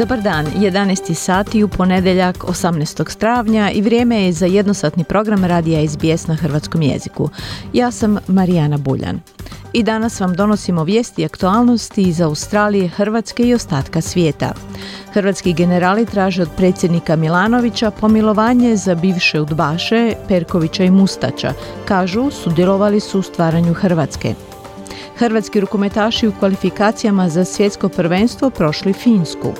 Dobar dan, 11. sati u ponedeljak 18. travnja i vrijeme je za jednosatni program radija SBS na hrvatskom jeziku. Ja sam Marijana Buljan. I danas vam donosimo vijesti i aktualnosti iz Australije, Hrvatske i ostatka svijeta. Hrvatski generali traže od predsjednika Milanovića pomilovanje za bivše udbaše Perkovića i Mustača. Kažu, sudjelovali su u stvaranju Hrvatske. Hrvatski rukometaši u kvalifikacijama za svjetsko prvenstvo prošli Finsku.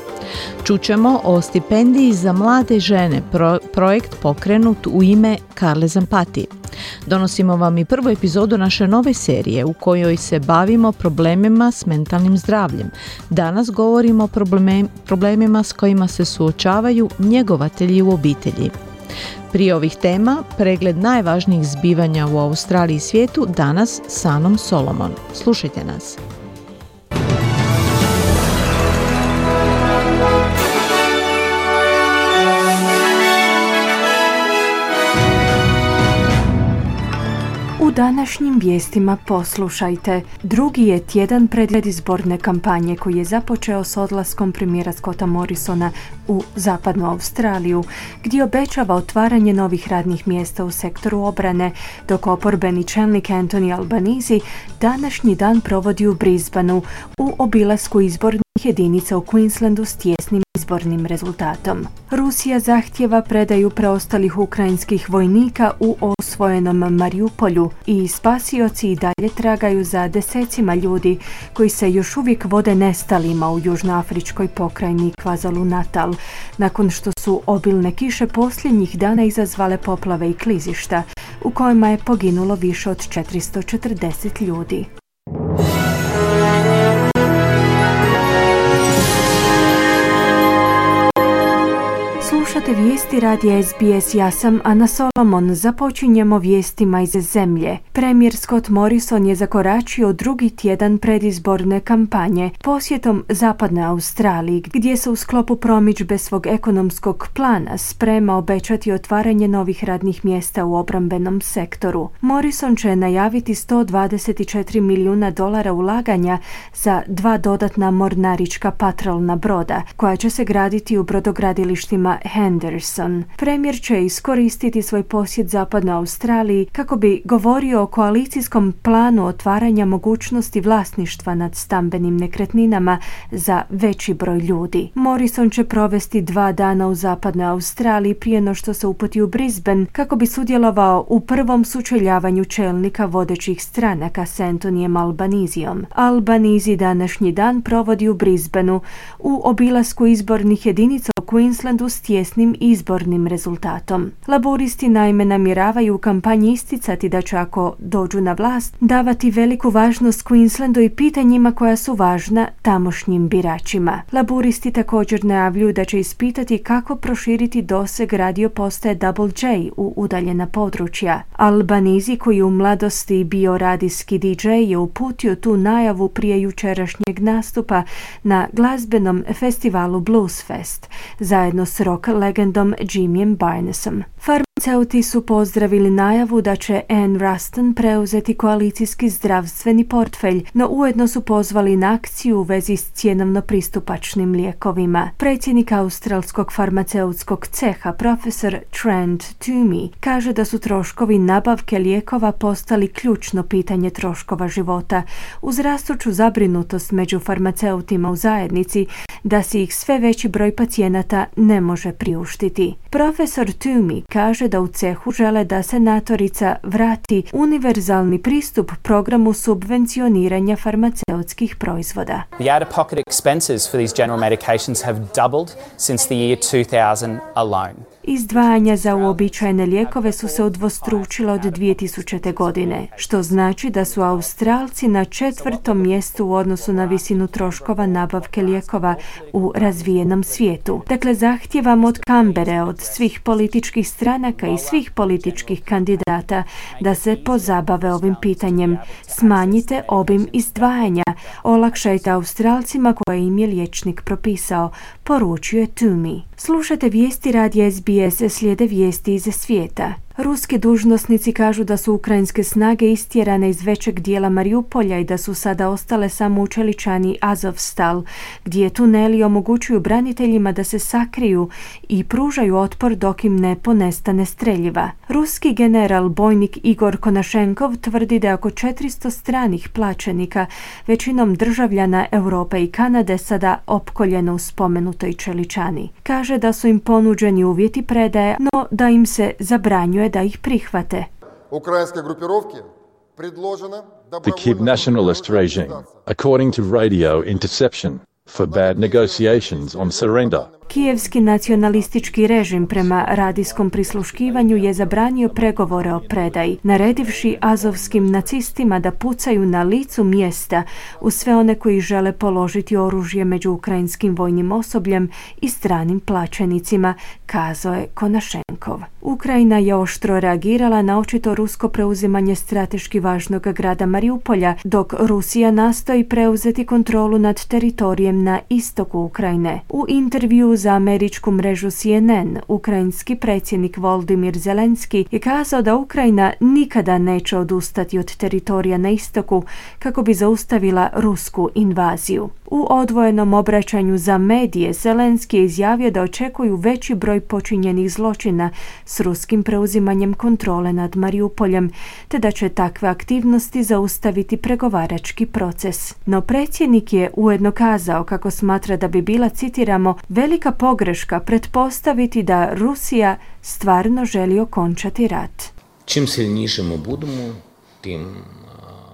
Čućemo o stipendiji za mlade žene, projekt pokrenut u ime Karle Zampati. Donosimo vam i prvu epizodu naše nove serije u kojoj se bavimo problemima s mentalnim zdravljem. Danas govorimo o problemima s kojima se suočavaju njegovatelji u obitelji. Prije ovih tema, pregled najvažnijih zbivanja u Australiji i svijetu danas s Anom Solomon. Slušajte nas. Današnjim vijestima poslušajte. Drugi je tjedan predizborne kampanje koji je započeo s odlaskom premijera Scotta Morrisona u zapadnu Australiju, gdje obećava otvaranje novih radnih mjesta u sektoru obrane, dok oporbeni čelnik Anthony Albanizi današnji dan provodi u Brisbaneu u obilasku izbornih jedinica u Queenslandu s tjesnim izbornim rezultatom. Rusija zahtjeva predaju preostalih ukrajinskih vojnika u osvojenom Mariupolju i spasioci i dalje tragaju za desecima ljudi koji se još uvijek vode nestalima u južnoafričkoj pokrajini Kvazalu Natal, nakon što su obilne kiše posljednjih dana izazvale poplave i klizišta, u kojima je poginulo više od 440 ljudi. Vijesti radija SBS, ja sam Ana Solomon. Započinjemo vijestima iz zemlje. Premijer Scott Morrison je zakoračio drugi tjedan predizborne kampanje posjetom Zapadne Australiji, gdje se u sklopu promičbe svog ekonomskog plana sprema obećati otvaranje novih radnih mjesta u obrambenom sektoru. Morrison će najaviti 124 milijuna dolara ulaganja za dva dodatna mornarička patrolna broda, koja će se graditi u brodogradilištima Henderson. Premijer će iskoristiti svoj posjet zapadnoj Australiji kako bi govorio o koalicijskom planu otvaranja mogućnosti vlasništva nad stambenim nekretninama za veći broj ljudi. Morrison će provesti dva dana u zapadnoj Australiji prije no što se uputi u Brisbane kako bi sudjelovao u prvom sučeljavanju čelnika vodećih stranaka s Antonijem Albanizijom. Albanizi današnji dan provodi u Brisbaneu u obilasku izbornih jedinica u Queenslandu s tjesnim izbornim rezultatom. Laboristi naime namjeravaju u kampanji isticati da će ako dođu na vlast davati veliku važnost Queenslandu i pitanjima koja su važna tamošnjim biračima. Laboristi također najavljuju da će ispitati kako proširiti doseg radio postaje Double J u udaljena područja. Albanizi koji u mladosti bio radijski DJ je uputio tu najavu prije jučerašnjeg nastupa na glazbenom festivalu Blues Fest zajedno s rock legendom Jimmy Barnesum. För Farmaceuti su pozdravili najavu da će Anne Ruston preuzeti koalicijski zdravstveni portfelj, no ujedno su pozvali na akciju u vezi s cijenovno pristupačnim lijekovima. Predsjednik australskog farmaceutskog ceha, profesor Trent Toomey, kaže da su troškovi nabavke lijekova postali ključno pitanje troškova života, uz rastuću zabrinutost među farmaceutima u zajednici da si ih sve veći broj pacijenata ne može priuštiti. Profesor Toomey kaže da u cehu žele da senatorica vrati univerzalni pristup programu subvencioniranja farmaceutskih proizvoda. The out-of-pocket expenses for these general medications have doubled since the year 2000 alone. Izdvajanja za uobičajene lijekove su se udvostručila od 2000. godine, što znači da su Australci na četvrtom mjestu u odnosu na visinu troškova nabavke lijekova u razvijenom svijetu. Dakle, zahtjevam od Kambere, od svih političkih stranaka i svih političkih kandidata da se pozabave ovim pitanjem. Smanjite obim izdvajanja, olakšajte Australcima koje im je liječnik propisao, poručuje Tumi. Slušate vijesti radija SBS slijede vijesti iz svijeta. Ruski dužnosnici kažu da su ukrajinske snage istjerane iz većeg dijela Mariupolja i da su sada ostale samo u čeličani Azovstal, gdje tuneli omogućuju braniteljima da se sakriju i pružaju otpor dok im ne ponestane streljiva. Ruski general bojnik Igor Konašenkov tvrdi da oko 400 stranih plaćenika, većinom državljana Europe i Kanade, sada opkoljeno u spomenutoj čeličani. Kaže da su im ponuđeni uvjeti predaje, no da im se zabranjuje da ih prihvate. The Kib nationalist regime, according to radio interception, forbade negotiations on surrender Kijevski nacionalistički režim prema radijskom prisluškivanju je zabranio pregovore o predaji, naredivši azovskim nacistima da pucaju na licu mjesta u sve one koji žele položiti oružje među ukrajinskim vojnim osobljem i stranim plaćenicima, kazao je Konašenkov. Ukrajina je oštro reagirala na očito rusko preuzimanje strateški važnog grada Mariupolja, dok Rusija nastoji preuzeti kontrolu nad teritorijem na istoku Ukrajine. U intervju za američku mrežu CNN, ukrajinski predsjednik Voldimir Zelenski je kazao da Ukrajina nikada neće odustati od teritorija na istoku kako bi zaustavila rusku invaziju. U odvojenom obraćanju za medije Zelenski je izjavio da očekuju veći broj počinjenih zločina s ruskim preuzimanjem kontrole nad Mariupoljem, te da će takve aktivnosti zaustaviti pregovarački proces. No predsjednik je ujedno kazao kako smatra da bi bila, citiramo, velika velika pogreška pretpostaviti da Rusija stvarno želi okončati rat. Čim silnijšemo budemo, tim...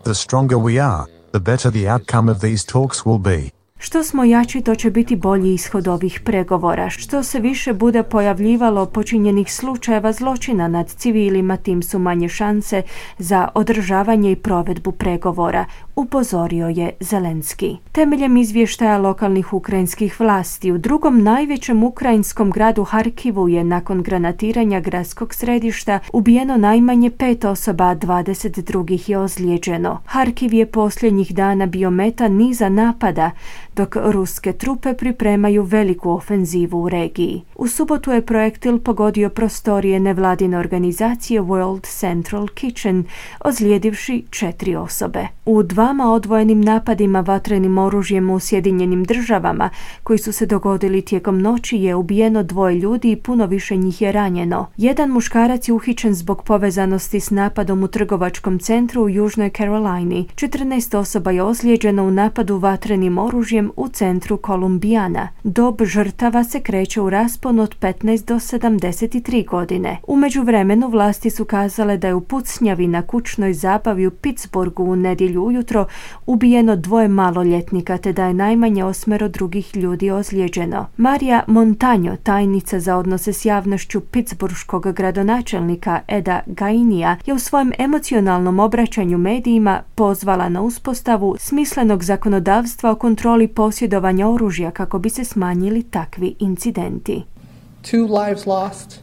The stronger we are, the better the outcome of these talks will be. Što smo jači, to će biti bolji ishod ovih pregovora. Što se više bude pojavljivalo počinjenih slučajeva zločina nad civilima, tim su manje šanse za održavanje i provedbu pregovora, upozorio je Zelenski. Temeljem izvještaja lokalnih ukrajinskih vlasti u drugom najvećem ukrajinskom gradu Harkivu je nakon granatiranja gradskog središta ubijeno najmanje pet osoba, a 20 drugih je ozlijeđeno. Harkiv je posljednjih dana bio meta niza napada, dok ruske trupe pripremaju veliku ofenzivu u regiji. U subotu je projektil pogodio prostorije nevladine organizacije World Central Kitchen, ozlijedivši četiri osobe. U dvama odvojenim napadima vatrenim oružjem u Sjedinjenim državama, koji su se dogodili tijekom noći, je ubijeno dvoje ljudi i puno više njih je ranjeno. Jedan muškarac je uhićen zbog povezanosti s napadom u trgovačkom centru u Južnoj Carolini. 14 osoba je ozlijeđeno u napadu vatrenim oružjem u centru Kolumbijana. Dob žrtava se kreće u raspon od 15 do 73 godine. U međuvremenu vlasti su kazale da je u pucnjavi na kućnoj zabavi u Pittsburghu u nedjelju ujutro ubijeno dvoje maloljetnika te da je najmanje osmero drugih ljudi ozlijeđeno. Marija Montanjo, tajnica za odnose s javnošću Pittsburghskog gradonačelnika Eda Gainija, je u svojem emocionalnom obraćanju medijima pozvala na uspostavu smislenog zakonodavstva o kontroli posjedovanja oružja kako bi se smanjili takvi incidenti. Two lives lost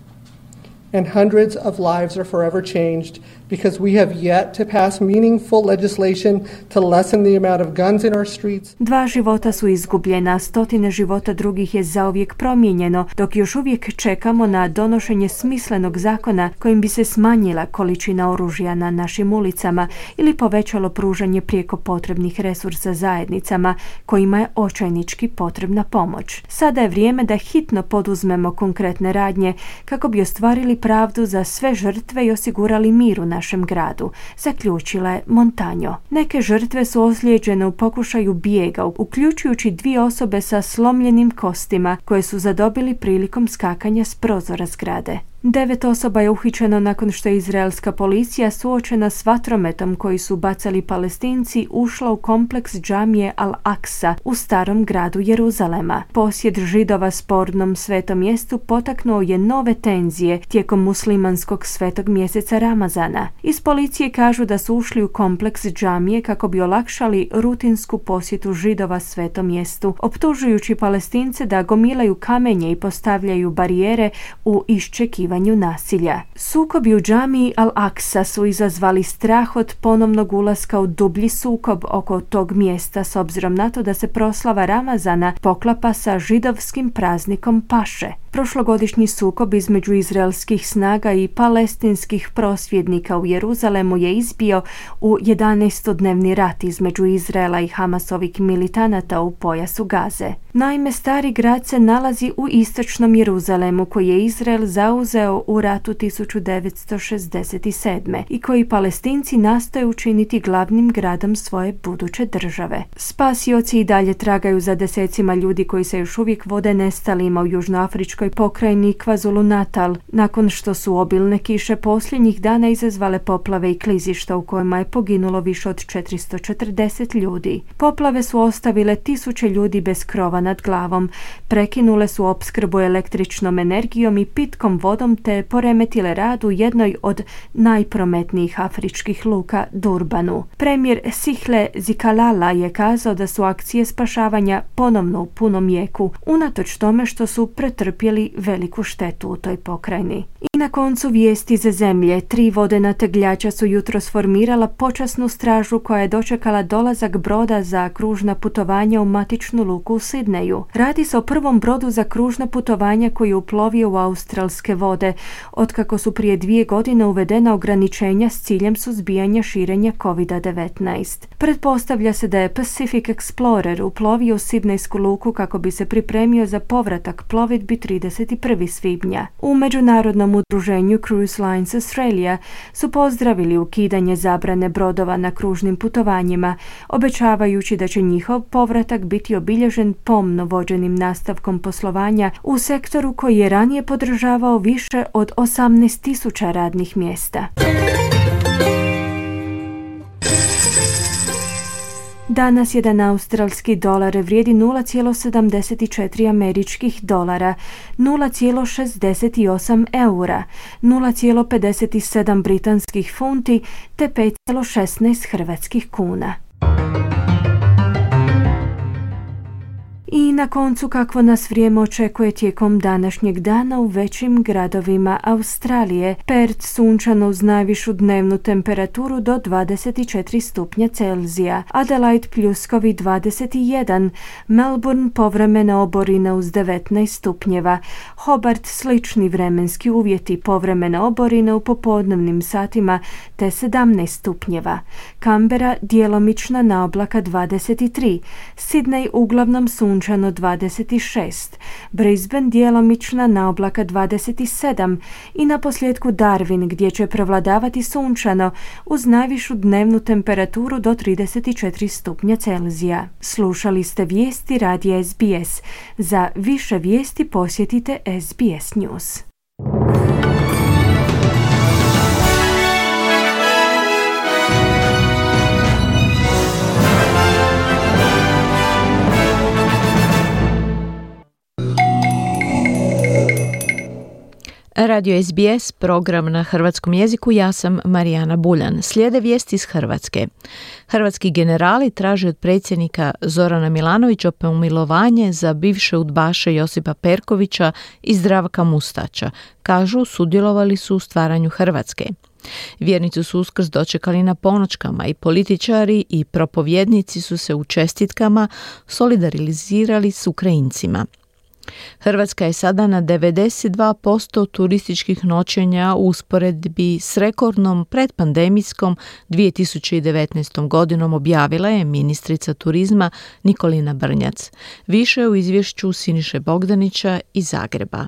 and hundreds of lives are forever changed because we have yet to pass meaningful legislation to lessen the amount of guns in our streets. Dva života su izgubljena, stotine života drugih je zauvijek promijenjeno, dok još uvijek čekamo na donošenje smislenog zakona kojim bi se smanjila količina oružja na našim ulicama ili povećalo pružanje prijeko potrebnih resursa zajednicama kojima je očajnički potrebna pomoć. Sada je vrijeme da hitno poduzmemo konkretne radnje kako bi ostvarili pravdu za sve žrtve i osigurali mir u našem gradu, zaključila je Montanjo. Neke žrtve su ozlijeđene u pokušaju bijega, uključujući dvije osobe sa slomljenim kostima koje su zadobili prilikom skakanja s prozora zgrade. Devet osoba je uhićeno nakon što je izraelska policija suočena s vatrometom koji su bacali palestinci ušla u kompleks džamije Al-Aqsa u starom gradu Jeruzalema. Posjed židova spornom svetom mjestu potaknuo je nove tenzije tijekom muslimanskog svetog mjeseca Ramazana. Iz policije kažu da su ušli u kompleks džamije kako bi olakšali rutinsku posjetu židova svetom mjestu, optužujući palestince da gomilaju kamenje i postavljaju barijere u iščekivanju nasilja. Sukobi u džamiji Al-Aqsa su izazvali strah od ponovnog ulaska u dublji sukob oko tog mjesta s obzirom na to da se proslava Ramazana poklapa sa židovskim praznikom Paše. Prošlogodišnji sukob između izraelskih snaga i palestinskih prosvjednika u Jeruzalemu je izbio u 11-dnevni rat između Izraela i Hamasovih militanata u pojasu Gaze. Naime, stari grad se nalazi u istočnom Jeruzalemu koji je Izrael zauzeo u ratu 1967. i koji palestinci nastoje učiniti glavnim gradom svoje buduće države. Spasioci i dalje tragaju za desecima ljudi koji se još uvijek vode nestalima u južnoafričkoj pokrajini KwaZulu Natal nakon što su obilne kiše posljednjih dana izazvale poplave i klizišta u kojima je poginulo više od 440 ljudi. Poplave su ostavile tisuće ljudi bez krova nad glavom, prekinule su opskrbu električnom energijom i pitkom vodom te poremetile rad u jednoj od najprometnijih afričkih luka Durbanu. Premijer Sihle Zikalala je kazao da su akcije spašavanja ponovno u punom jeku, unatoč tome što su pretrpjeli veliku štetu u toj pokrajini. I na koncu vijesti za zemlje, tri vodena tegljača su jutro sformirala počasnu stražu koja je dočekala dolazak broda za kružna putovanja u matičnu luku u Sidneju. Radi se o prvom brodu za kružna putovanja koji je uplovio u australske vode, otkako su prije dvije godine uvedena ograničenja s ciljem suzbijanja širenja COVID-19. Pretpostavlja se da je Pacific Explorer uplovio u Sidnejsku luku kako bi se pripremio za povratak plovidbi 31. svibnja. U međunarodnom udruženju Cruise Lines Australia su pozdravili ukidanje zabrane brodova na kružnim putovanjima, obećavajući da će njihov povratak biti obilježen pomno vođenim nastavkom poslovanja u sektoru koji je ranije podržavao više od 18.000 radnih mjesta. Danas jedan australski dolar vrijedi 0,74 američkih dolara, 0,68 eura, 0,57 britanskih funti te 5,16 hrvatskih kuna. I na koncu kakvo nas vrijeme očekuje tijekom današnjeg dana u većim gradovima Australije. Perth sunčano uz najvišu dnevnu temperaturu do 24 stupnja Celzija, Adelaide pljuskovi 21, Melbourne povremena oborina uz 19 stupnjeva, Hobart slični vremenski uvjeti povremena oborina u popodnevnim satima te 17 stupnjeva, Canberra djelomična na oblaka 23, Sydney uglavnom sunčano sunčano 26, Brisbane djelomična na oblaka 27 i na posljedku Darwin gdje će prevladavati sunčano uz najvišu dnevnu temperaturu do 34 stupnja Celzija. Slušali ste vijesti radija SBS. Za više vijesti posjetite SBS News. Radio SBS, program na hrvatskom jeziku, ja sam Marijana Buljan. Slijede vijesti iz Hrvatske. Hrvatski generali traže od predsjednika Zorana Milanovića pomilovanje za bivše udbaše Josipa Perkovića i Zdravka Mustača. Kažu, sudjelovali su u stvaranju Hrvatske. Vjernicu su uskrs dočekali na ponočkama i političari i propovjednici su se u čestitkama solidarizirali s Ukrajincima. Hrvatska je sada na 92% turističkih noćenja u usporedbi s rekordnom predpandemijskom 2019. godinom objavila je ministrica turizma Nikolina Brnjac. Više u izvješću Siniše Bogdanića iz Zagreba.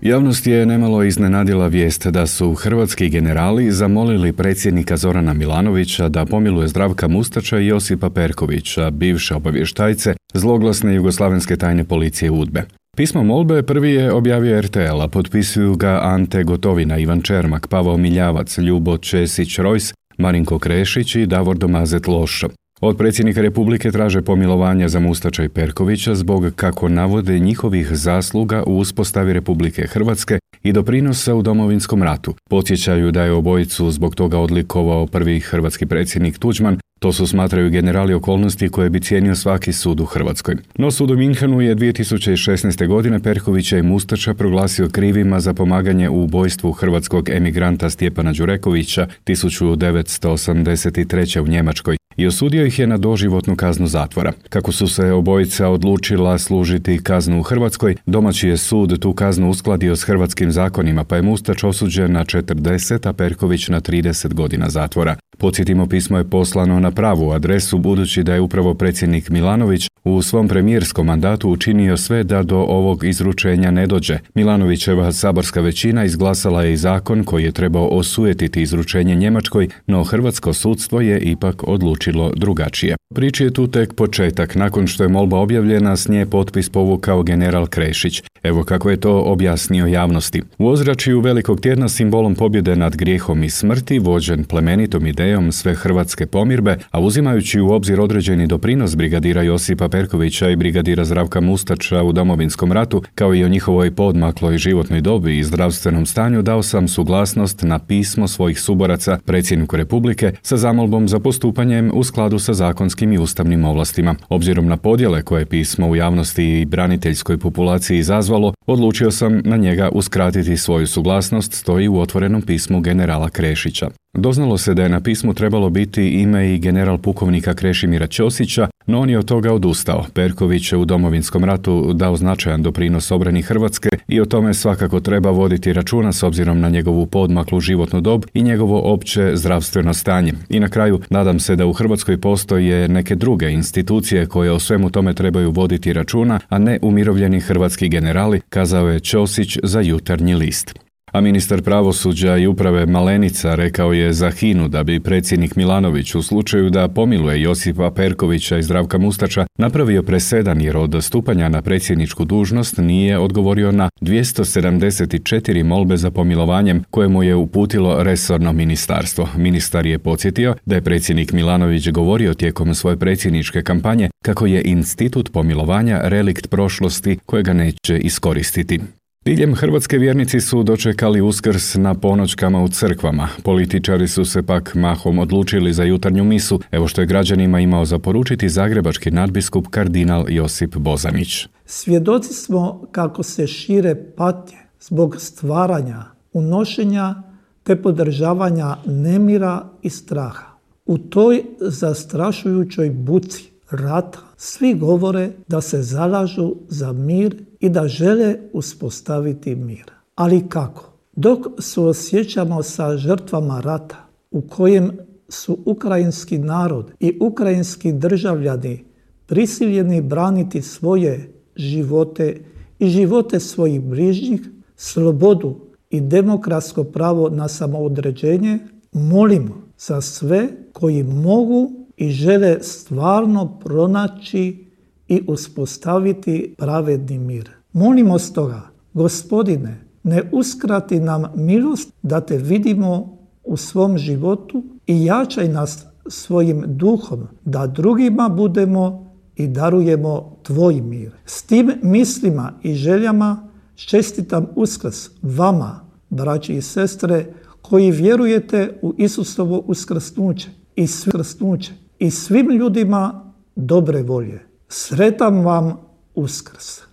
Javnost je nemalo iznenadila vijest da su hrvatski generali zamolili predsjednika Zorana Milanovića da pomiluje Zdravka Mustača i Josipa Perkovića, bivše obavještajce zloglasne jugoslavenske tajne policije UDBE. Pismo molbe prvi je objavio RTL, a potpisuju ga Ante Gotovina, Ivan Čermak, Pavao Miljavac, Ljubo Česić Rojs, Marinko Krešić i Davor Domazet Loš. Od predsjednika Republike traže pomilovanja za Mustača i Perkovića zbog, kako navode, njihovih zasluga u uspostavi Republike Hrvatske i doprinosa u domovinskom ratu. Podsjećaju da je obojicu zbog toga odlikovao prvi hrvatski predsjednik Tuđman, to su smatraju generali okolnosti koje bi cijenio svaki sud u Hrvatskoj. No sud u Minhenu je 2016. godine Perkovića i Mustača proglasio krivima za pomaganje u ubojstvu hrvatskog emigranta Stjepana Đurekovića 1983. u Njemačkoj i osudio ih je na doživotnu kaznu zatvora. Kako su se obojica odlučila služiti kaznu u Hrvatskoj, domaći je sud tu kaznu uskladio s hrvatskim zakonima, pa je Mustač osuđen na 40, a Perković na 30 godina zatvora. Podsjetimo, pismo je poslano na pravu adresu budući da je upravo predsjednik Milanović u svom premijerskom mandatu učinio sve da do ovog izručenja ne dođe. Milanovićeva saborska većina izglasala je i zakon koji je trebao osujetiti izručenje Njemačkoj, no hrvatsko sudstvo je ipak odlučilo drugačije. Priči je tu tek početak. Nakon što je molba objavljena, s nje potpis povukao general Krešić. Evo kako je to objasnio javnosti. U ozračju velikog tjedna simbolom pobjede nad grijehom i smrti, vođen plemenitom idejom sve hrvatske pomirbe, a uzimajući u obzir određeni doprinos brigadira Josipa Perkovića i brigadira Zdravka Mustača u domovinskom ratu, kao i o njihovoj podmakloj životnoj dobi i zdravstvenom stanju, dao sam suglasnost na pismo svojih suboraca predsjedniku Republike sa zamolbom za postupanjem u skladu sa zakonskim i ustavnim ovlastima. Obzirom na podjele koje pismo u javnosti i braniteljskoj populaciji izazvalo, odlučio sam na njega uskratiti svoju suglasnost, stoji u otvorenom pismu generala Krešića. Doznalo se da je na pismu trebalo biti ime i general pukovnika Krešimira Ćosića, no on je od toga odustao. Perković je u domovinskom ratu dao značajan doprinos obrani Hrvatske i o tome svakako treba voditi računa s obzirom na njegovu podmaklu životnu dob i njegovo opće zdravstveno stanje. I na kraju, nadam se da u Hrvatskoj postoje neke druge institucije koje o svemu tome trebaju voditi računa, a ne umirovljeni hrvatski generali, kazao je Ćosić za jutarnji list a ministar pravosuđa i uprave Malenica rekao je za Hinu da bi predsjednik Milanović u slučaju da pomiluje Josipa Perkovića i Zdravka Mustača napravio presedan jer od stupanja na predsjedničku dužnost nije odgovorio na 274 molbe za pomilovanjem koje mu je uputilo resorno ministarstvo. Ministar je podsjetio da je predsjednik Milanović govorio tijekom svoje predsjedničke kampanje kako je institut pomilovanja relikt prošlosti kojega neće iskoristiti. Diljem Hrvatske vjernici su dočekali uskrs na ponoćkama u crkvama. Političari su se pak mahom odlučili za jutarnju misu, evo što je građanima imao zaporučiti zagrebački nadbiskup kardinal Josip Bozanić. Svjedoci smo kako se šire patnje zbog stvaranja, unošenja te podržavanja nemira i straha. U toj zastrašujućoj buci rata svi govore da se zalažu za mir i da žele uspostaviti mir. Ali kako? Dok suosjećamo sa žrtvama rata u kojem su ukrajinski narod i ukrajinski državljani prisiljeni braniti svoje živote i živote svojih bližnjih, slobodu i demokratsko pravo na samoodređenje, molimo za sve koji mogu i žele stvarno pronaći i uspostaviti pravedni mir. Molimo stoga, gospodine, ne uskrati nam milost da te vidimo u svom životu i jačaj nas svojim duhom, da drugima budemo i darujemo tvoj mir. S tim mislima i željama čestitam uskrs vama, braći i sestre, koji vjerujete u Isusovo uskrsnuće i svrsnuće i svim ljudima dobre volje. Sretam vam uskrs.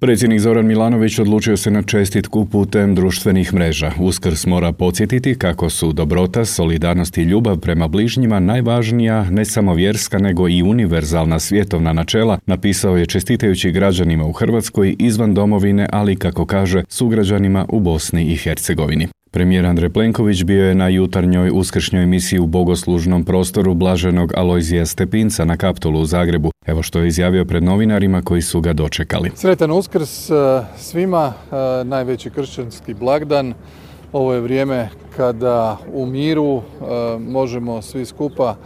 Predsjednik Zoran Milanović odlučio se na čestitku putem društvenih mreža. Uskrs mora podsjetiti kako su dobrota, solidarnost i ljubav prema bližnjima najvažnija ne samo vjerska nego i univerzalna svjetovna načela, napisao je čestitajući građanima u Hrvatskoj izvan domovine, ali kako kaže sugrađanima u Bosni i Hercegovini. Premijer Andrej Plenković bio je na jutarnjoj uskršnjoj emisiji u bogoslužnom prostoru Blaženog Alojzija Stepinca na Kaptolu u Zagrebu. Evo što je izjavio pred novinarima koji su ga dočekali. Sretan uskrs e, svima, e, najveći kršćanski blagdan. Ovo je vrijeme kada u miru e, možemo svi skupa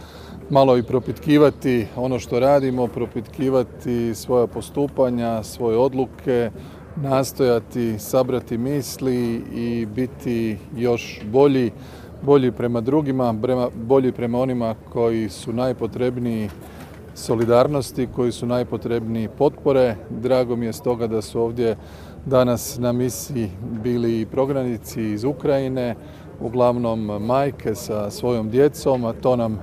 malo i propitkivati ono što radimo, propitkivati svoja postupanja, svoje odluke, nastojati sabrati misli i biti još bolji, bolji prema drugima, bolji prema onima koji su najpotrebniji solidarnosti, koji su najpotrebniji potpore. Drago mi je stoga da su ovdje danas na misiji bili i prognanici iz Ukrajine, uglavnom majke sa svojom djecom, a to nam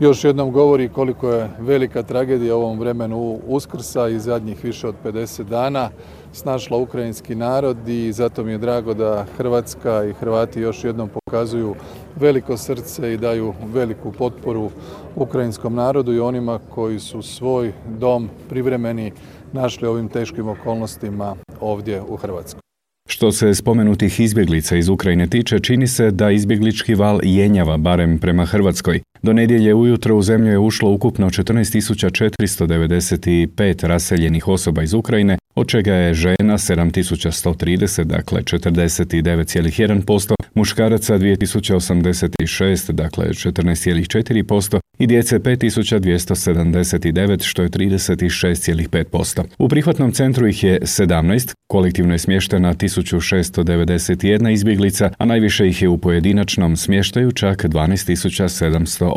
još jednom govori koliko je velika tragedija u ovom vremenu Uskrsa i zadnjih više od 50 dana snašla ukrajinski narod i zato mi je drago da Hrvatska i Hrvati još jednom pokazuju veliko srce i daju veliku potporu ukrajinskom narodu i onima koji su svoj dom privremeni našli ovim teškim okolnostima ovdje u Hrvatskoj. Što se spomenutih izbjeglica iz Ukrajine tiče, čini se da izbjeglički val jenjava barem prema Hrvatskoj. Do nedjelje ujutro u zemlju je ušlo ukupno 14.495 raseljenih osoba iz Ukrajine, od čega je žena 7130, dakle 49,1%, muškaraca 2086, dakle 14,4% i djece 5279, što je 36,5%. U prihvatnom centru ih je 17, kolektivno je smještena 1691 izbjeglica, a najviše ih je u pojedinačnom smještaju čak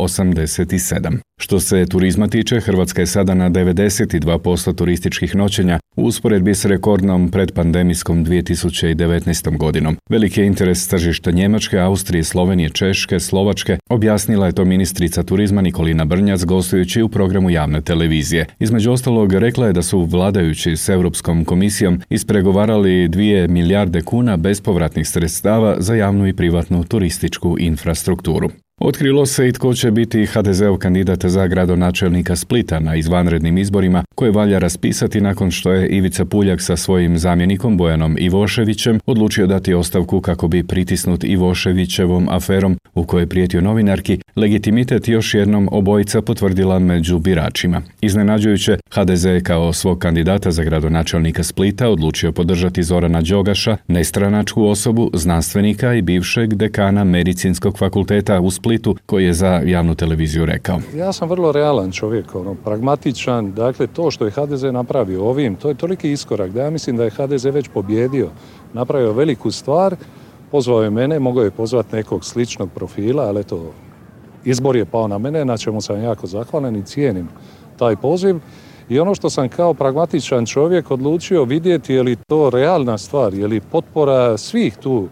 12787. Što se turizma tiče, Hrvatska je sada na 92% turističkih noćenja u usporedbi s rekordnom predpandemijskom 2019. godinom. Veliki je interes tržišta Njemačke, Austrije, Slovenije, Češke, Slovačke, objasnila je to ministrica turizma Nikolina Brnjac gostujući u programu javne televizije. Između ostalog rekla je da su vladajući s Europskom komisijom ispregovarali 2 milijarde kuna bespovratnih sredstava za javnu i privatnu turističku infrastrukturu. Otkrilo se i tko će biti HDZ-ov kandidat za gradonačelnika Splita na izvanrednim izborima koje valja raspisati nakon što je Ivica Puljak sa svojim zamjenikom Bojanom Ivoševićem odlučio dati ostavku kako bi pritisnut Ivoševićevom aferom u kojoj je prijetio novinarki legitimitet još jednom obojica potvrdila među biračima. Iznenađujuće, HDZ kao svog kandidata za gradonačelnika Splita odlučio podržati Zorana Đogaša, nestranačku osobu, znanstvenika i bivšeg dekana medicinskog fakulteta u Splitu koji je za javnu televiziju rekao. Ja sam vrlo realan čovjek, ono, pragmatičan, dakle to što je HDZ napravio ovim, to je toliki iskorak da ja mislim da je HDZ već pobjedio, napravio veliku stvar, pozvao je mene, mogao je pozvati nekog sličnog profila, ali eto, izbor je pao na mene, na čemu sam jako zahvalan i cijenim taj poziv. I ono što sam kao pragmatičan čovjek odlučio vidjeti je li to realna stvar, je li potpora svih tu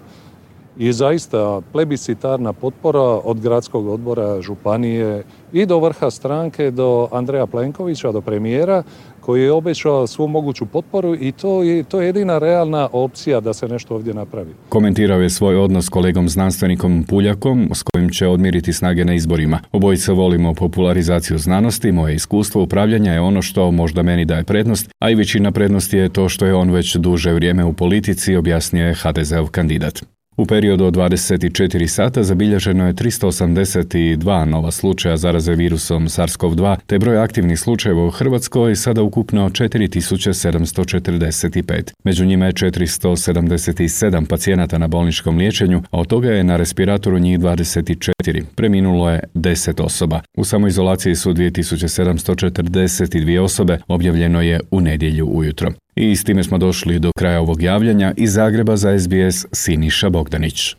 i zaista plebiscitarna potpora od gradskog odbora Županije i do vrha stranke, do Andreja Plenkovića, do premijera koji je obećao svu moguću potporu i to je, to je jedina realna opcija da se nešto ovdje napravi. Komentirao je svoj odnos kolegom znanstvenikom Puljakom s kojim će odmiriti snage na izborima. Obojica volimo popularizaciju znanosti, moje iskustvo upravljanja je ono što možda meni daje prednost, a i većina prednosti je to što je on već duže vrijeme u politici, objasnio je HDZ-ov kandidat. U periodu od 24 sata zabilježeno je 382 nova slučaja zaraze virusom SARS-CoV-2, te broj aktivnih slučajeva u Hrvatskoj sada ukupno 4745. Među njima je 477 pacijenata na bolničkom liječenju, a od toga je na respiratoru njih 24. Preminulo je 10 osoba. U samoizolaciji su 2742 osobe, objavljeno je u nedjelju ujutro. I s time smo došli do kraja ovog javljanja iz Zagreba za SBS Siniša Bogdanić.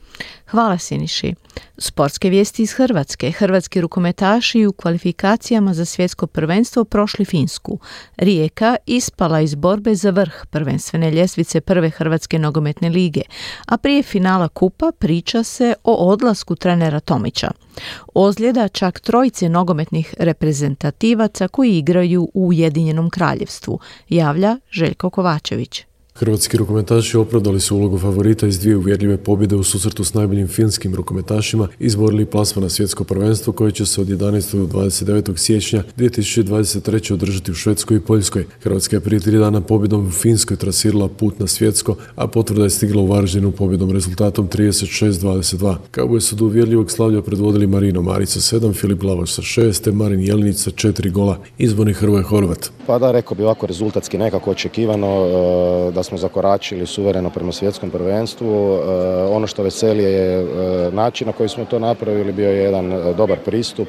Hvala Siniši. Sportske vijesti iz Hrvatske. Hrvatski rukometaši u kvalifikacijama za svjetsko prvenstvo prošli Finsku. Rijeka ispala iz borbe za vrh prvenstvene ljestvice prve Hrvatske nogometne lige, a prije finala kupa priča se o odlasku trenera Tomića. Ozljeda čak trojice nogometnih reprezentativaca koji igraju u Ujedinjenom kraljevstvu, javlja Željko Kovačević. Hrvatski rukometaši opravdali su ulogu favorita iz dvije uvjerljive pobjede u susretu s najboljim finskim rukometašima i izborili plasma na svjetsko prvenstvo koje će se od 11. do 29. siječnja 2023. održati u Švedskoj i Poljskoj. Hrvatska je prije tri dana pobjedom u Finskoj trasirala put na svjetsko, a potvrda je stigla u Varaždinu pobjedom rezultatom 36-22. Kao su do uvjerljivog slavlja predvodili Marino Marić sa 7, Filip Lavoš sa 6, te Marin Jelinić sa 4 gola, izborni Hrvoje Horvat. Pa da, rekao bi ovako rezultatski nekako očekivano e, da smo zakoračili suvereno prema svjetskom prvenstvu. Ono što veseli je način na koji smo to napravili, bio je jedan dobar pristup,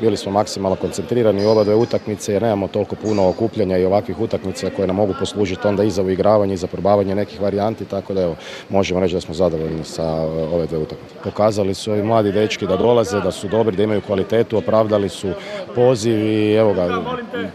bili smo maksimalno koncentrirani u oba dve utakmice jer nemamo toliko puno okupljanja i ovakvih utakmica koje nam mogu poslužiti onda i za uigravanje i za probavanje nekih varijanti, tako da evo, možemo reći da smo zadovoljni sa ove dve utakmice. Pokazali su ovi mladi dečki da dolaze, da su dobri, da imaju kvalitetu, opravdali su poziv i evo ga,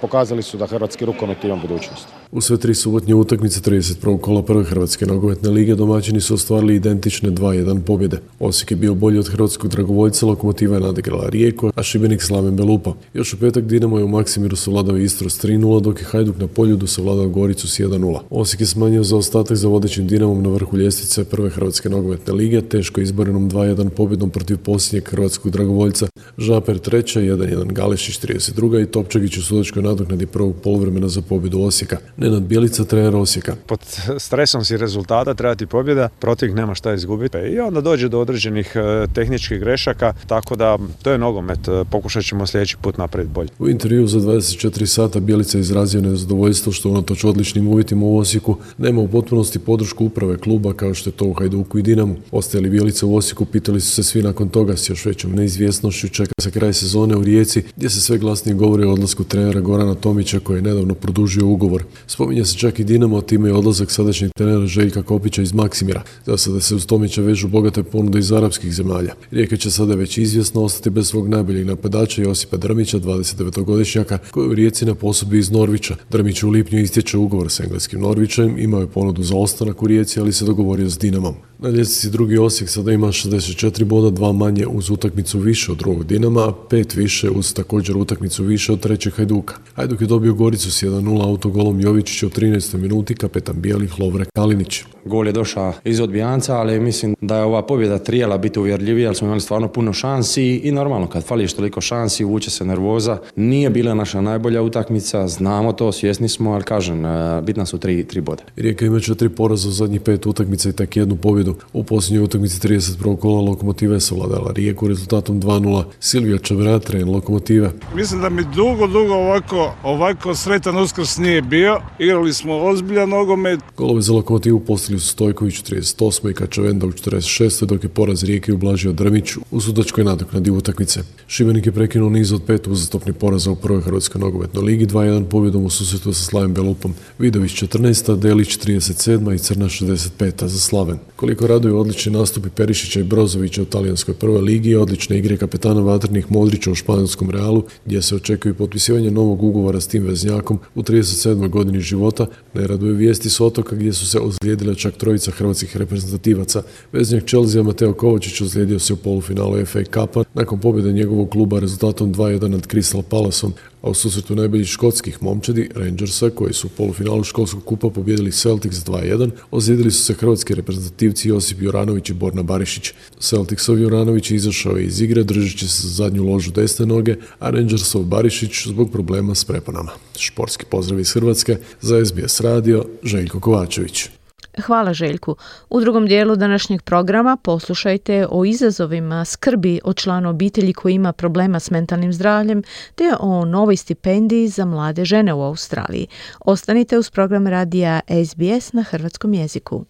pokazali su da hrvatski rukomet ima budućnost. U sve tri subotnje utakmice 31. kola prve Hrvatske nogometne lige domaćini su ostvarili identične 2-1 pobjede. Osijek je bio bolji od hrvatskog dragovoljca, lokomotiva je nadigrala Rijeko, a Šibenik Slaven Belupa. Još u petak Dinamo je u Maksimiru savladao Istro s 3-0, dok je Hajduk na poljudu savladao Goricu s 1-0. Osijek je smanjio za ostatak za vodećim Dinamom na vrhu ljestvice prve Hrvatske nogometne lige, teško izborenom 2-1 pobjedom protiv posljednjeg hrvatskog dragovoljca. Žaper treća, 1-1 Galešić 32. i Topčagić u sudačkoj nadoknadi prvog poluvremena za pobjedu Osijeka. Nenad Bjelica, trener Osijeka. Pod stresom si rezultata, treba ti pobjeda, protiv nema šta izgubiti i onda dođe do određenih e, tehničkih grešaka, tako da to je nogomet, e, pokušat ćemo sljedeći put napraviti bolje. U intervju za 24 sata Bjelica izrazio nezadovoljstvo što unatoč odličnim uvjetima u Osijeku nema u potpunosti podršku uprave kluba kao što je to u Hajduku i Dinamu. Ostajali Bjelica u Osijeku pitali su se svi nakon toga s još većom neizvjesnošću čeka se kraj sezone u Rijeci gdje se sve glasnije govori o odlasku trenera Gorana Tomića koji je nedavno produžio ugovor. Spominje se čak i Dinamo, time je odlazak sadašnjeg trenera Željka Kopića iz Maksimira. Za sada se uz Tomića vežu bogate ponude iz arapskih zemalja. Rijeka će sada već izvjesno ostati bez svog najboljeg napadača Josipa Drmića, 29-godišnjaka, koji u Rijeci na posobi iz Norvića. Drmić u lipnju istječe ugovor s engleskim Norvićem, imao je ponudu za ostanak u Rijeci, ali se dogovorio s Dinamom. Na ljestvici drugi Osijek sada ima 64 boda, dva manje uz utakmicu više od drugog Dinama, a pet više uz također utakmicu više od trećeg Hajduka. Hajduk je dobio Goricu s 1-0 autogolom Jovičića u 13. minuti, kapetan Bijelih Lovre Kalinić. Gol je došao iz odbijanca, ali mislim da je ova pobjeda trijela biti uvjerljivija, jer smo imali stvarno puno šansi i normalno kad fališ toliko šansi, vuče se nervoza. Nije bila naša najbolja utakmica, znamo to, svjesni smo, ali kažem, e, bitna su tri, tri boda. Rijeka ima četiri poraza u zadnjih pet utakmica i tak jednu pobjedu. U posljednjoj utakmici 31. kola Lokomotiva je savladala Rijeku rezultatom 2-0. Silvija Čavera, tren Lokomotive. Mislim da mi dugo, dugo ovako, ovako sretan uskrs nije bio. Igrali smo ozbiljan nogomet. Golove za Lokomotivu postali su Stojković u 38. i Kačavenda u 46. dok je poraz Rijeke ublažio Drmić u sudačkoj nadoknadi utakmice. Šibenik je prekinuo niz od pet uzastopnih poraza u prvoj Hrvatskoj nogometnoj ligi, 2-1 pobjedom u susretu sa Slavim Belupom. Vidović 14. Delić 37. i Crna 65. za Slaven. Koliko raduju odlični nastupi Perišića i Brozovića u talijanskoj prvoj ligi i odlične igre kapetana Vatrnih Modrića u španjolskom Realu, gdje se očekuje potpisivanje novog ugovora s tim veznjakom u 37. godini života, ne raduje vijesti s otoka gdje su se ozlijedile čak trojica hrvatskih reprezentativaca. Veznjak Chelsea Mateo Kovačić ozlijedio se u polufinalu FA Cupa nakon pobjede njegovog kluba rezultatom 2-1 nad Crystal Palaceom, a u susretu najboljih škotskih momčadi Rangersa koji su u polufinalu školskog kupa pobjedili Celtics 2-1, ozlijedili su se hrvatski reprezentativci Josip Juranović i Borna Barišić. Celticsov Juranović izašao je iz igre držeći se za zadnju ložu desne noge, a Rangersov Barišić zbog problema s preponama. Športski pozdrav iz Hrvatske za SBS radio Željko Kovačević. Hvala Željku. U drugom dijelu današnjeg programa poslušajte o izazovima skrbi o članu obitelji koji ima problema s mentalnim zdravljem te o novoj stipendiji za mlade žene u Australiji. Ostanite uz program radija SBS na hrvatskom jeziku.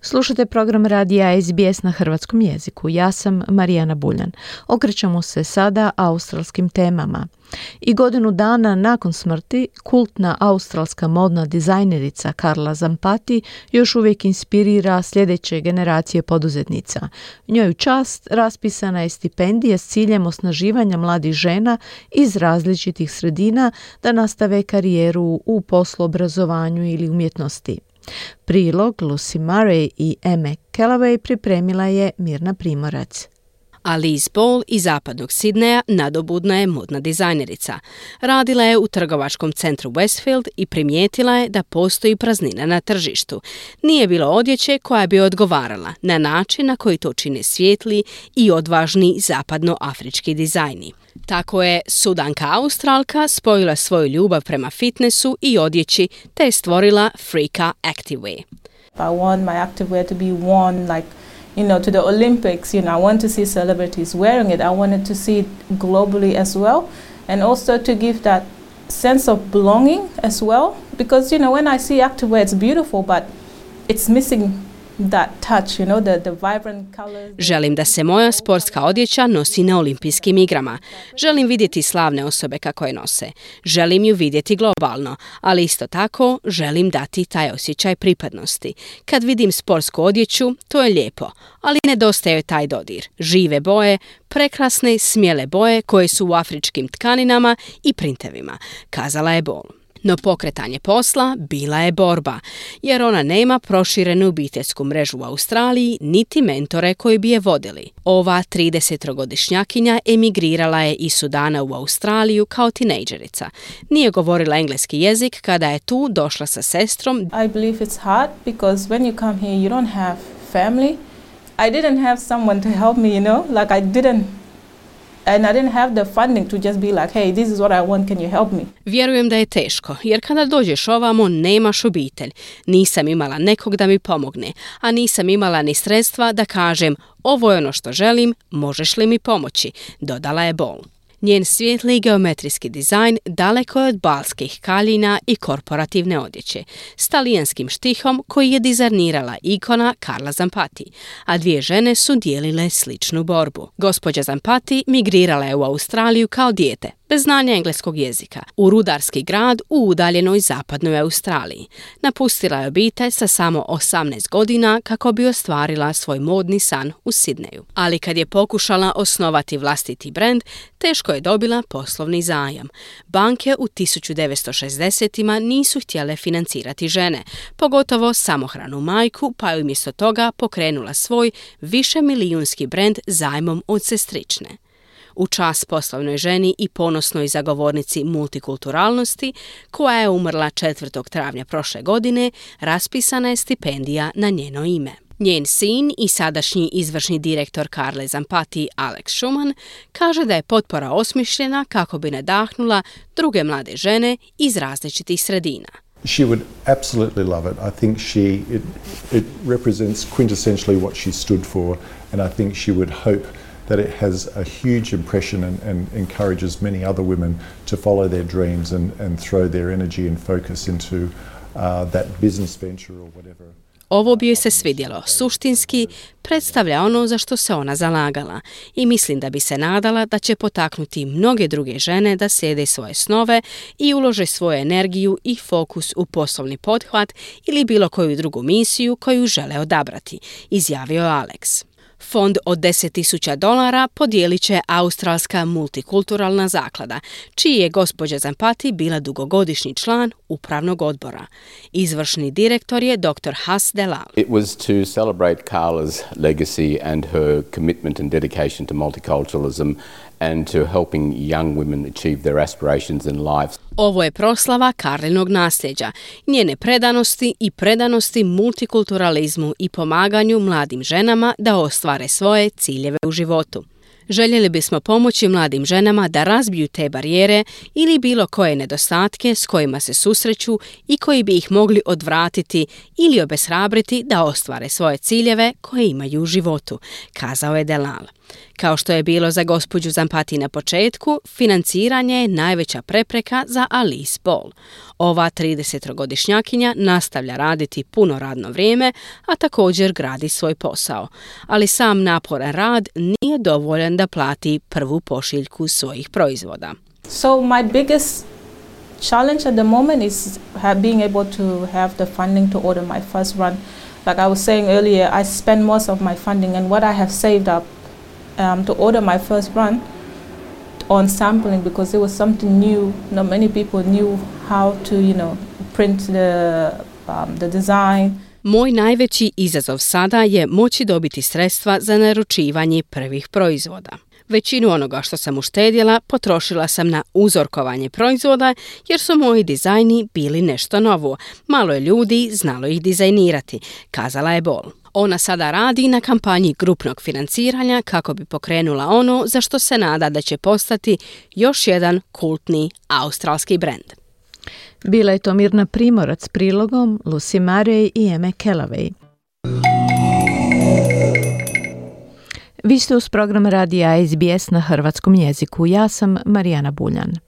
Slušate program radija SBS na hrvatskom jeziku. Ja sam Marijana Buljan. Okrećemo se sada australskim temama. I godinu dana nakon smrti kultna australska modna dizajnerica Karla Zampati još uvijek inspirira sljedeće generacije poduzetnica. Njoj čast raspisana je stipendija s ciljem osnaživanja mladih žena iz različitih sredina da nastave karijeru u poslu obrazovanju ili umjetnosti. Prilog Lucy Murray i Emme Callaway pripremila je Mirna Primorac. Alice Ball iz zapadnog Sidneja nadobudna je modna dizajnerica. Radila je u trgovačkom centru Westfield i primijetila je da postoji praznina na tržištu. Nije bilo odjeće koja bi odgovarala na način na koji to čine svijetli i odvažni zapadnoafrički dizajni. Tako je Sudanka Australka spojila svoju ljubav prema fitnessu i odjeći te je stvorila Freaka Activewear. I want my activewear to be worn like you know, to the Olympics. You know, I want to see celebrities wearing it. I wanted to see it globally as well, and also to give that sense of belonging as well. Because you know, when I see activewear, it's beautiful, but it's missing that touch, you know, the, the vibrant colors. Želim da se moja sportska odjeća nosi na olimpijskim igrama. Želim vidjeti slavne osobe kako je nose. Želim ju vidjeti globalno, ali isto tako želim dati taj osjećaj pripadnosti. Kad vidim sportsku odjeću, to je lijepo, ali nedostaje taj dodir. Žive boje, prekrasne, smjele boje koje su u afričkim tkaninama i printevima, kazala je Bol. No pokretanje posla bila je borba, jer ona nema proširenu obiteljsku mrežu u Australiji, niti mentore koji bi je vodili. Ova 30-godišnjakinja emigrirala je iz Sudana u Australiju kao tinejdžerica. Nije govorila engleski jezik kada je tu došla sa sestrom. I believe it's hard because when you come here you don't have family. I didn't have someone to help me, you know, like I didn't and I didn't have the funding to just be like, hey, this is what I want, can you help me? Vjerujem da je teško, jer kada dođeš ovamo nemaš obitelj. Nisam imala nekog da mi pomogne, a nisam imala ni sredstva da kažem ovo je ono što želim, možeš li mi pomoći, dodala je Bol. Njen svijetli geometrijski dizajn daleko je od balskih kaljina i korporativne odjeće, s talijanskim štihom koji je dizajnirala ikona Carla Zampati, a dvije žene su dijelile sličnu borbu. Gospođa Zampati migrirala je u Australiju kao dijete, bez znanja engleskog jezika, u rudarski grad u udaljenoj zapadnoj Australiji. Napustila je obitelj sa samo 18 godina kako bi ostvarila svoj modni san u Sidneju. Ali kad je pokušala osnovati vlastiti brend, teško je dobila poslovni zajam. Banke u 1960-ima nisu htjele financirati žene, pogotovo samohranu majku, pa je umjesto toga pokrenula svoj više milijunski brend zajmom od sestrične. U čas poslovnoj ženi i ponosnoj zagovornici multikulturalnosti, koja je umrla 4. travnja prošle godine, raspisana je stipendija na njeno ime. Njen sin i sadašnji izvršni direktor Karle Zampati Alex Schumann kaže da je potpora osmišljena kako bi nadahnula druge mlade žene iz različitih sredina. She would absolutely love it. I think she it, it represents quintessentially what she stood for and I think she would hope that it has a huge impression and, and encourages many other women to follow their dreams and, and throw their energy and focus into uh, that business venture or whatever. Ovo bi joj se svidjelo. Suštinski predstavlja ono za što se ona zalagala i mislim da bi se nadala da će potaknuti mnoge druge žene da slijede svoje snove i ulože svoju energiju i fokus u poslovni pothvat ili bilo koju drugu misiju koju žele odabrati, izjavio Alex. Fond od 10.000 dolara podijelit će Australska multikulturalna zaklada, čiji je gospođa Zampati bila dugogodišnji član upravnog odbora. Izvršni direktor je dr. Has Delal. It was to celebrate Carla's legacy and her commitment and dedication to multiculturalism and to helping young women achieve their aspirations in life. Ovo je proslava Karlinog nasljeđa, njene predanosti i predanosti multikulturalizmu i pomaganju mladim ženama da ostvare svoje ciljeve u životu. Željeli bismo pomoći mladim ženama da razbiju te barijere ili bilo koje nedostatke s kojima se susreću i koji bi ih mogli odvratiti ili obeshrabriti da ostvare svoje ciljeve koje imaju u životu, kazao je Delal. Kao što je bilo za gospođu Zampati na početku, financiranje je najveća prepreka za Alice Ball. Ova 30-godišnjakinja nastavlja raditi puno radno vrijeme, a također gradi svoj posao. Ali sam naporan rad nije dovoljan da plati prvu pošiljku svojih proizvoda. So my biggest challenge at the moment is being able to have the funding to order my first run. Like I was saying earlier, I spend most of my funding and what I have saved up um, to order my first run on sampling because it was something new. Not many people knew how to, you know, print the, um, the design. Moj najveći izazov sada je moći dobiti sredstva za naručivanje prvih proizvoda. Većinu onoga što sam uštedjela potrošila sam na uzorkovanje proizvoda jer su moji dizajni bili nešto novo. Malo je ljudi znalo ih dizajnirati, kazala je Bol. Ona sada radi na kampanji grupnog financiranja kako bi pokrenula ono za što se nada da će postati još jedan kultni australski brend. Bila je to Mirna Primorac s prilogom Lucy Murray i Eme Kellavej. Vi ste uz program radija SBS na hrvatskom jeziku. Ja sam Marijana Buljan.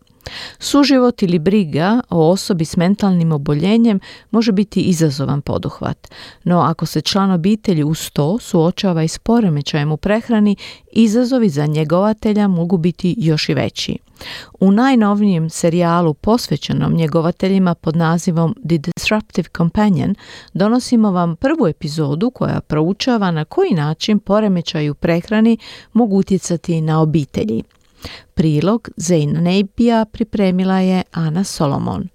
Suživot ili briga o osobi s mentalnim oboljenjem može biti izazovan poduhvat, no ako se član obitelji uz to suočava i s poremećajem u prehrani, izazovi za njegovatelja mogu biti još i veći. U najnovnijem serijalu posvećenom njegovateljima pod nazivom The Disruptive Companion donosimo vam prvu epizodu koja proučava na koji način poremećaj u prehrani mogu utjecati na obitelji. Prilog Nejpija pripremila je Ana Solomon.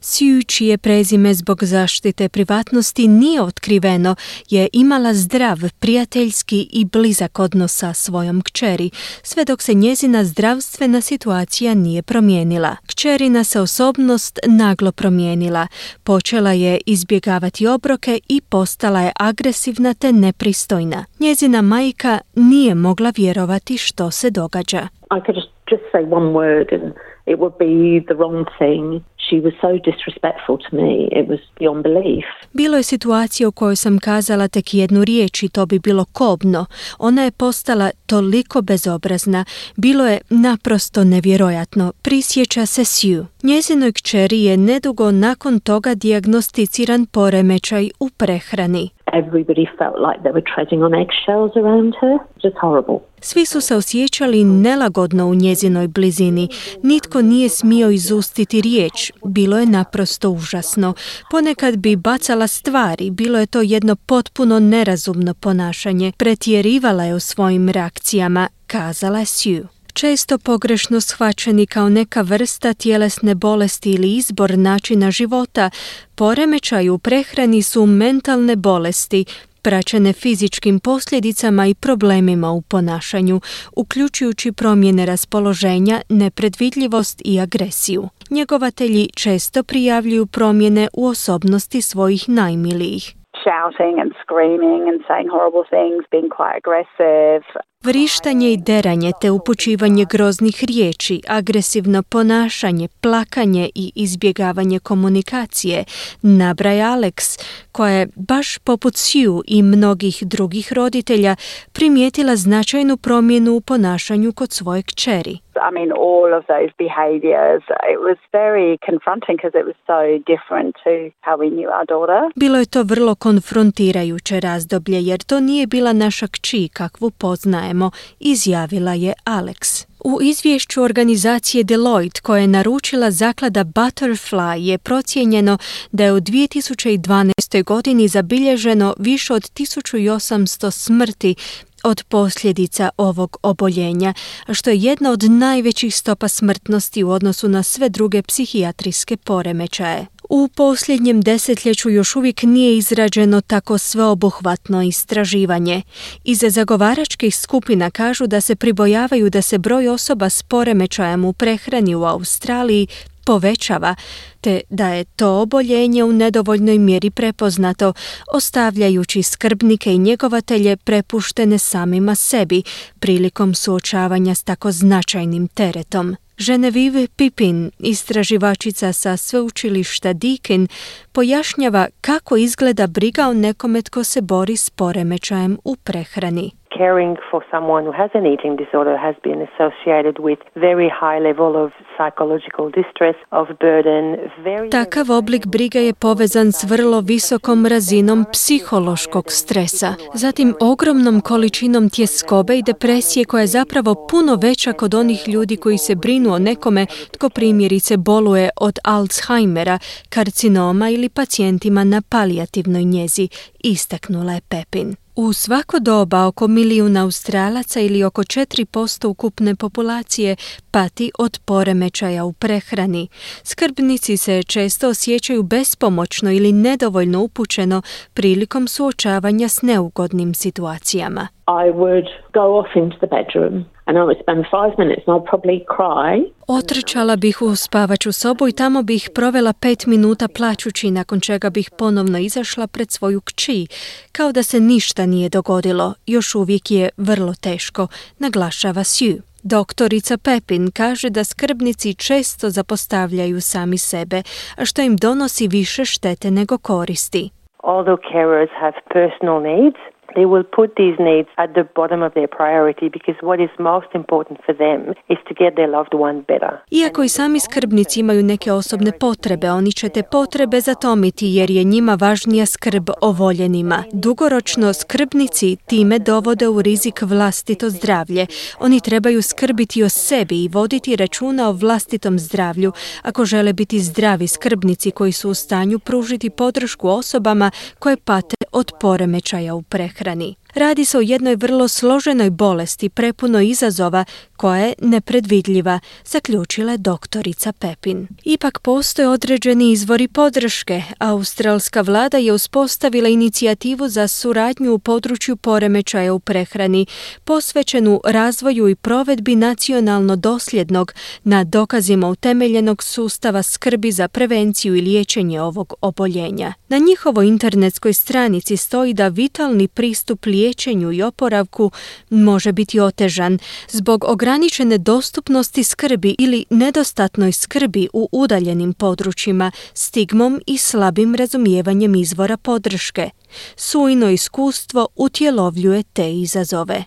Sue, čije prezime zbog zaštite privatnosti nije otkriveno, je imala zdrav, prijateljski i blizak odnos sa svojom kćeri, sve dok se njezina zdravstvena situacija nije promijenila. Kćerina se osobnost naglo promijenila. Počela je izbjegavati obroke i postala je agresivna te nepristojna. Njezina majka nije mogla vjerovati što se događa. I could just, say one word it would be the wrong thing. She was so disrespectful to me. It was beyond belief. Bilo je situacija u kojoj sam kazala tek jednu riječ i to bi bilo kobno. Ona je postala toliko bezobrazna. Bilo je naprosto nevjerojatno. Prisjeća se Sue. Njezinoj kćeri je nedugo nakon toga dijagnosticiran poremećaj u prehrani. Everybody felt like they were treading on eggshells around her. Just horrible. Svi su se osjećali nelagodno u njezinoj blizini. Nitko nije smio izustiti riječ. Bilo je naprosto užasno. Ponekad bi bacala stvari. Bilo je to jedno potpuno nerazumno ponašanje. Pretjerivala je u svojim reakcijama, kazala Sue često pogrešno shvaćeni kao neka vrsta tjelesne bolesti ili izbor načina života, poremećaj u prehrani su mentalne bolesti, praćene fizičkim posljedicama i problemima u ponašanju, uključujući promjene raspoloženja, nepredvidljivost i agresiju. Njegovatelji često prijavljuju promjene u osobnosti svojih najmilijih. Vrištanje i deranje te upućivanje groznih riječi, agresivno ponašanje, plakanje i izbjegavanje komunikacije, nabraja Alex, koja je baš poput Sue i mnogih drugih roditelja primijetila značajnu promjenu u ponašanju kod svoje kćeri. I mean, all of those behaviors, it was very confronting because it was so different to how we knew our daughter. Bilo je to vrlo konfrontirajuće razdoblje jer to nije bila naša kći kakvu poznajemo, izjavila je Alex. U izvješću organizacije Deloitte koje je naručila zaklada Butterfly je procijenjeno da je u 2012. godini zabilježeno više od 1800 smrti od posljedica ovog oboljenja, što je jedna od najvećih stopa smrtnosti u odnosu na sve druge psihijatrijske poremećaje. U posljednjem desetljeću još uvijek nije izrađeno tako sveobuhvatno istraživanje. Iza zagovaračkih skupina kažu da se pribojavaju da se broj osoba s poremećajem u prehrani u Australiji povećava, te da je to oboljenje u nedovoljnoj mjeri prepoznato, ostavljajući skrbnike i njegovatelje prepuštene samima sebi prilikom suočavanja s tako značajnim teretom. Genevieve Pipin, istraživačica sa sveučilišta Deakin, pojašnjava kako izgleda briga o nekome tko se bori s poremećajem u prehrani. Caring for someone who has an eating disorder has been associated with very high level of psychological distress, of burden, very Takav oblik briga je povezan s vrlo visokom razinom psihološkog stresa, zatim ogromnom količinom tjeskobe i depresije koja je zapravo puno veća kod onih ljudi koji se brinu o nekome tko primjerice boluje od Alzheimera, karcinoma ili pacijentima na palijativnoj njezi, istaknula je Pepin. U svako doba oko milijun Australaca ili oko 4% ukupne populacije pati od poremećaja u prehrani. Skrbnici se često osjećaju bespomoćno ili nedovoljno upućeno prilikom suočavanja s neugodnim situacijama. Otrčala bih u spavaču sobu i tamo bih provela pet minuta plaćući, nakon čega bih ponovno izašla pred svoju kći, kao da se ništa nije dogodilo. Još uvijek je vrlo teško, naglašava Sue. Doktorica Pepin kaže da skrbnici često zapostavljaju sami sebe, a što im donosi više štete nego koristi. Although carers have personal needs, they will put these needs at the bottom of their priority because what is most important for them is to get their loved one better. Iako i sami skrbnici imaju neke osobne potrebe, oni će te potrebe zatomiti jer je njima važnija skrb o voljenima. Dugoročno skrbnici time dovode u rizik vlastito zdravlje. Oni trebaju skrbiti o sebi i voditi računa o vlastitom zdravlju ako žele biti zdravi skrbnici koji su u stanju pružiti podršku osobama koje pate od poremećaja u prehrani. ochrany. Radi se o jednoj vrlo složenoj bolesti prepuno izazova koja je nepredvidljiva, zaključila je doktorica Pepin. Ipak postoje određeni izvori podrške. Australska vlada je uspostavila inicijativu za suradnju u području poremećaja u prehrani, posvećenu razvoju i provedbi nacionalno dosljednog na dokazima utemeljenog sustava skrbi za prevenciju i liječenje ovog oboljenja. Na njihovoj internetskoj stranici stoji da vitalni pristup liječenju i oporavku može biti otežan zbog ograničene dostupnosti skrbi ili nedostatnoj skrbi u udaljenim područjima, stigmom i slabim razumijevanjem izvora podrške. Sujno iskustvo utjelovljuje te izazove.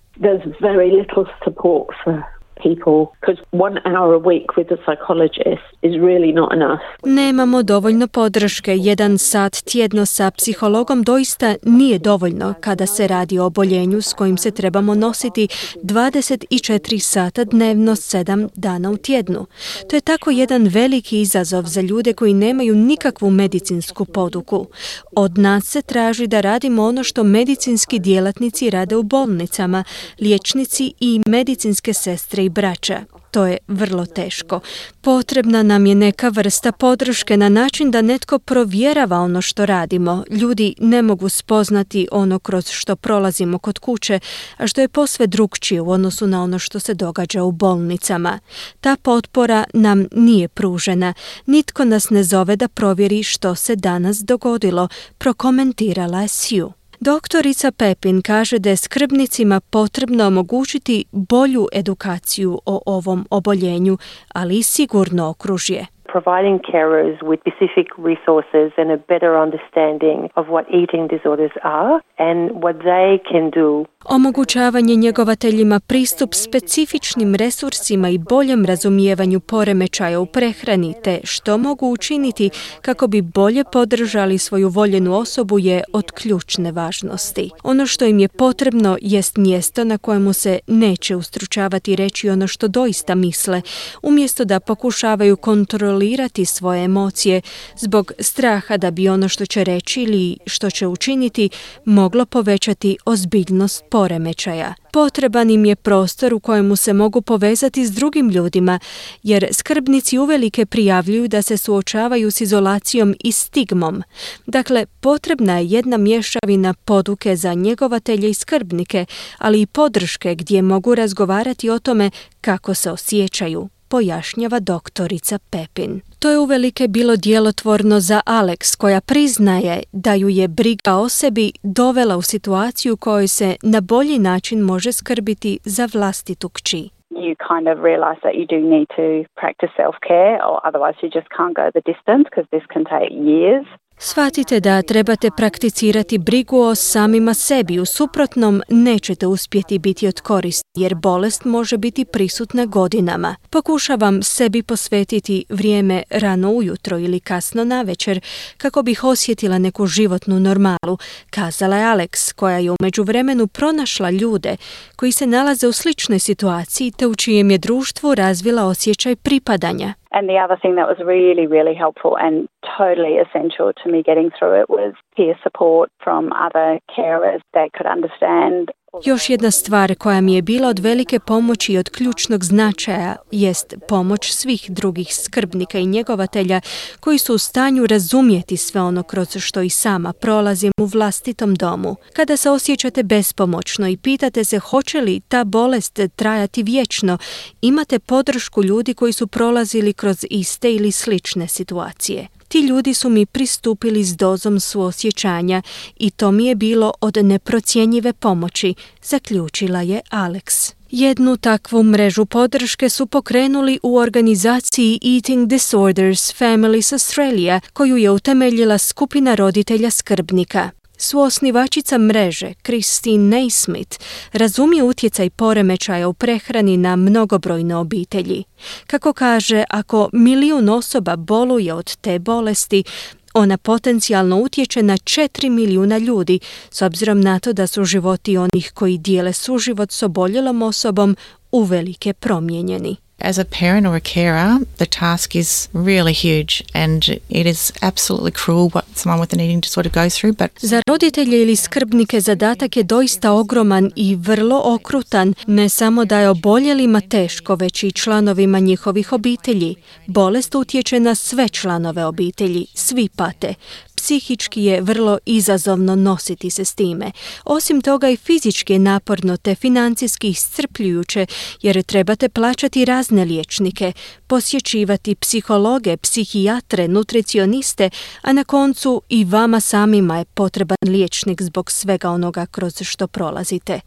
People because one hour a week with a psychologist is really not enough. Nemamo dovoljno podrške. Jedan sat tjedno sa psihologom doista nije dovoljno kada se radi o oboljenju s kojim se trebamo nositi 24 sata dnevno 7 dana u tjednu. To je tako jedan veliki izazov za ljude koji nemaju nikakvu medicinsku poduku. Od nas se traži da radimo ono što medicinski djelatnici rade u bolnicama, liječnici i medicinske sestre i braća. To je vrlo teško. Potrebna nam je neka vrsta podrške na način da netko provjerava ono što radimo. Ljudi ne mogu spoznati ono kroz što prolazimo kod kuće, a što je posve drugčije u odnosu na ono što se događa u bolnicama. Ta potpora nam nije pružena. Nitko nas ne zove da provjeri što se danas dogodilo, prokomentirala je Sue. Doktorica Pepin kaže da je skrbnicima potrebno omogućiti bolju edukaciju o ovom oboljenju, ali i sigurno okružje. providing carers with specific resources and a better understanding of what eating disorders are and what they can do Omogućavanje njegovateljima pristup specifičnim resursima i boljem razumijevanju poremećaja u prehrani te što mogu učiniti kako bi bolje podržali svoju voljenu osobu je od ključne važnosti. Ono što im je potrebno jest mjesto na kojemu se neće ustručavati reći ono što doista misle, umjesto da pokušavaju kontrolirati svoje emocije zbog straha da bi ono što će reći ili što će učiniti moglo povećati ozbiljnost poremećaja. Potreban im je prostor u kojemu se mogu povezati s drugim ljudima, jer skrbnici uvelike prijavljuju da se suočavaju s izolacijom i stigmom. Dakle, potrebna je jedna mješavina poduke za njegovatelje i skrbnike, ali i podrške gdje mogu razgovarati o tome kako se osjećaju pojašnjava doktorica Pepin. To je uvelike bilo djelotvorno za Alex, koja priznaje da ju je briga o sebi dovela u situaciju u kojoj se na bolji način može skrbiti za vlastitu kći. you kind of realize that you do need to practice self care, or otherwise, you just can't go the distance because this can take years. Shvatite da trebate prakticirati brigu o samima sebi, u suprotnom nećete uspjeti biti od koristi jer bolest može biti prisutna godinama. Pokušavam sebi posvetiti vrijeme rano ujutro ili kasno na večer kako bih osjetila neku životnu normalu, kazala je Alex koja je u međuvremenu pronašla ljude koji se nalaze u sličnoj situaciji te u čijem je društvu razvila osjećaj pripadanja. And the other thing that was really, really helpful and totally essential to me getting through it was Još jedna stvar koja mi je bila od velike pomoći i od ključnog značaja jest pomoć svih drugih skrbnika i njegovatelja koji su u stanju razumjeti sve ono kroz što i sama prolazim u vlastitom domu. Kada se osjećate bespomoćno i pitate se hoće li ta bolest trajati vječno, imate podršku ljudi koji su prolazili kroz iste ili slične situacije. Ti ljudi su mi pristupili s dozom suosjećanja i to mi je bilo od neprocjenjive pomoći, zaključila je Alex. Jednu takvu mrežu podrške su pokrenuli u organizaciji Eating Disorders Families Australia, koju je utemeljila skupina roditelja skrbnika. Suosnivačica mreže, Christine Naismith, razumije utjecaj poremećaja u prehrani na mnogobrojne obitelji. Kako kaže, ako milijun osoba boluje od te bolesti, ona potencijalno utječe na 4 milijuna ljudi, s obzirom na to da su životi onih koji dijele suživot s oboljelom osobom uvelike promijenjeni. As a parent or a carer, the task is really huge and it is absolutely cruel what someone with an eating disorder goes through. But Za roditelje ili skrbnike zadatak je doista ogroman i vrlo okrutan, ne samo da je oboljelima teško, već i članovima njihovih obitelji. Bolest utječe na sve članove obitelji, svi pate. Psihički je vrlo izazovno nositi se s time. Osim toga i fizički je naporno te financijski iscrpljujuće jer trebate plaćati razne liječnike, posjećivati psihologe, psihijatre, nutricioniste, a na koncu i vama samima je potreban liječnik zbog svega onoga kroz što prolazite.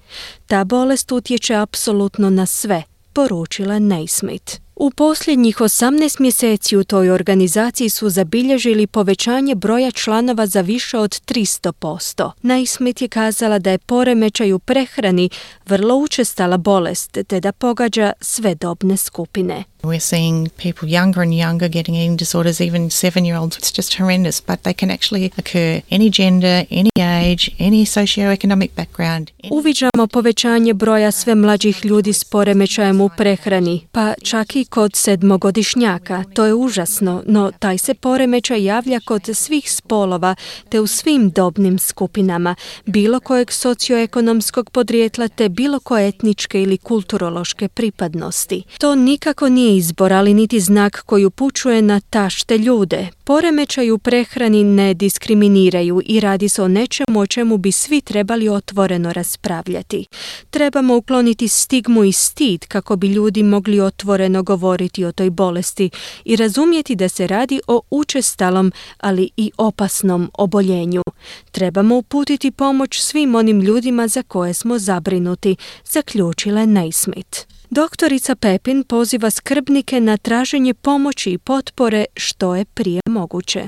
Ta bolest utječe apsolutno na sve, poručila Naismith. U posljednjih 18 mjeseci u toj organizaciji su zabilježili povećanje broja članova za više od 300%. Naismith je kazala da je poremećaj u prehrani vrlo učestala bolest te da pogađa sve dobne skupine. We're seeing people younger and younger getting eating disorders, even seven year olds. It's just horrendous, but they can actually occur any gender, any age, any socioeconomic background. Uviđamo povećanje broja sve mlađih ljudi s poremećajem u prehrani, pa čak i kod sedmogodišnjaka. To je užasno, no taj se poremećaj javlja kod svih spolova te u svim dobnim skupinama, bilo kojeg socioekonomskog podrijetla te bilo koje etničke ili kulturološke pripadnosti. To nikako nije izbor, ali niti znak koji upućuje na tašte ljude. Poremećaj u prehrani ne diskriminiraju i radi se o nečemu o čemu bi svi trebali otvoreno raspravljati. Trebamo ukloniti stigmu i stid kako bi ljudi mogli otvoreno govoriti o toj bolesti i razumjeti da se radi o učestalom, ali i opasnom oboljenju. Trebamo uputiti pomoć svim onim ljudima za koje smo zabrinuti, zaključila Naismith. Doktorica Pepin poziva skrbnike na traženje pomoći i potpore što je prije moguće.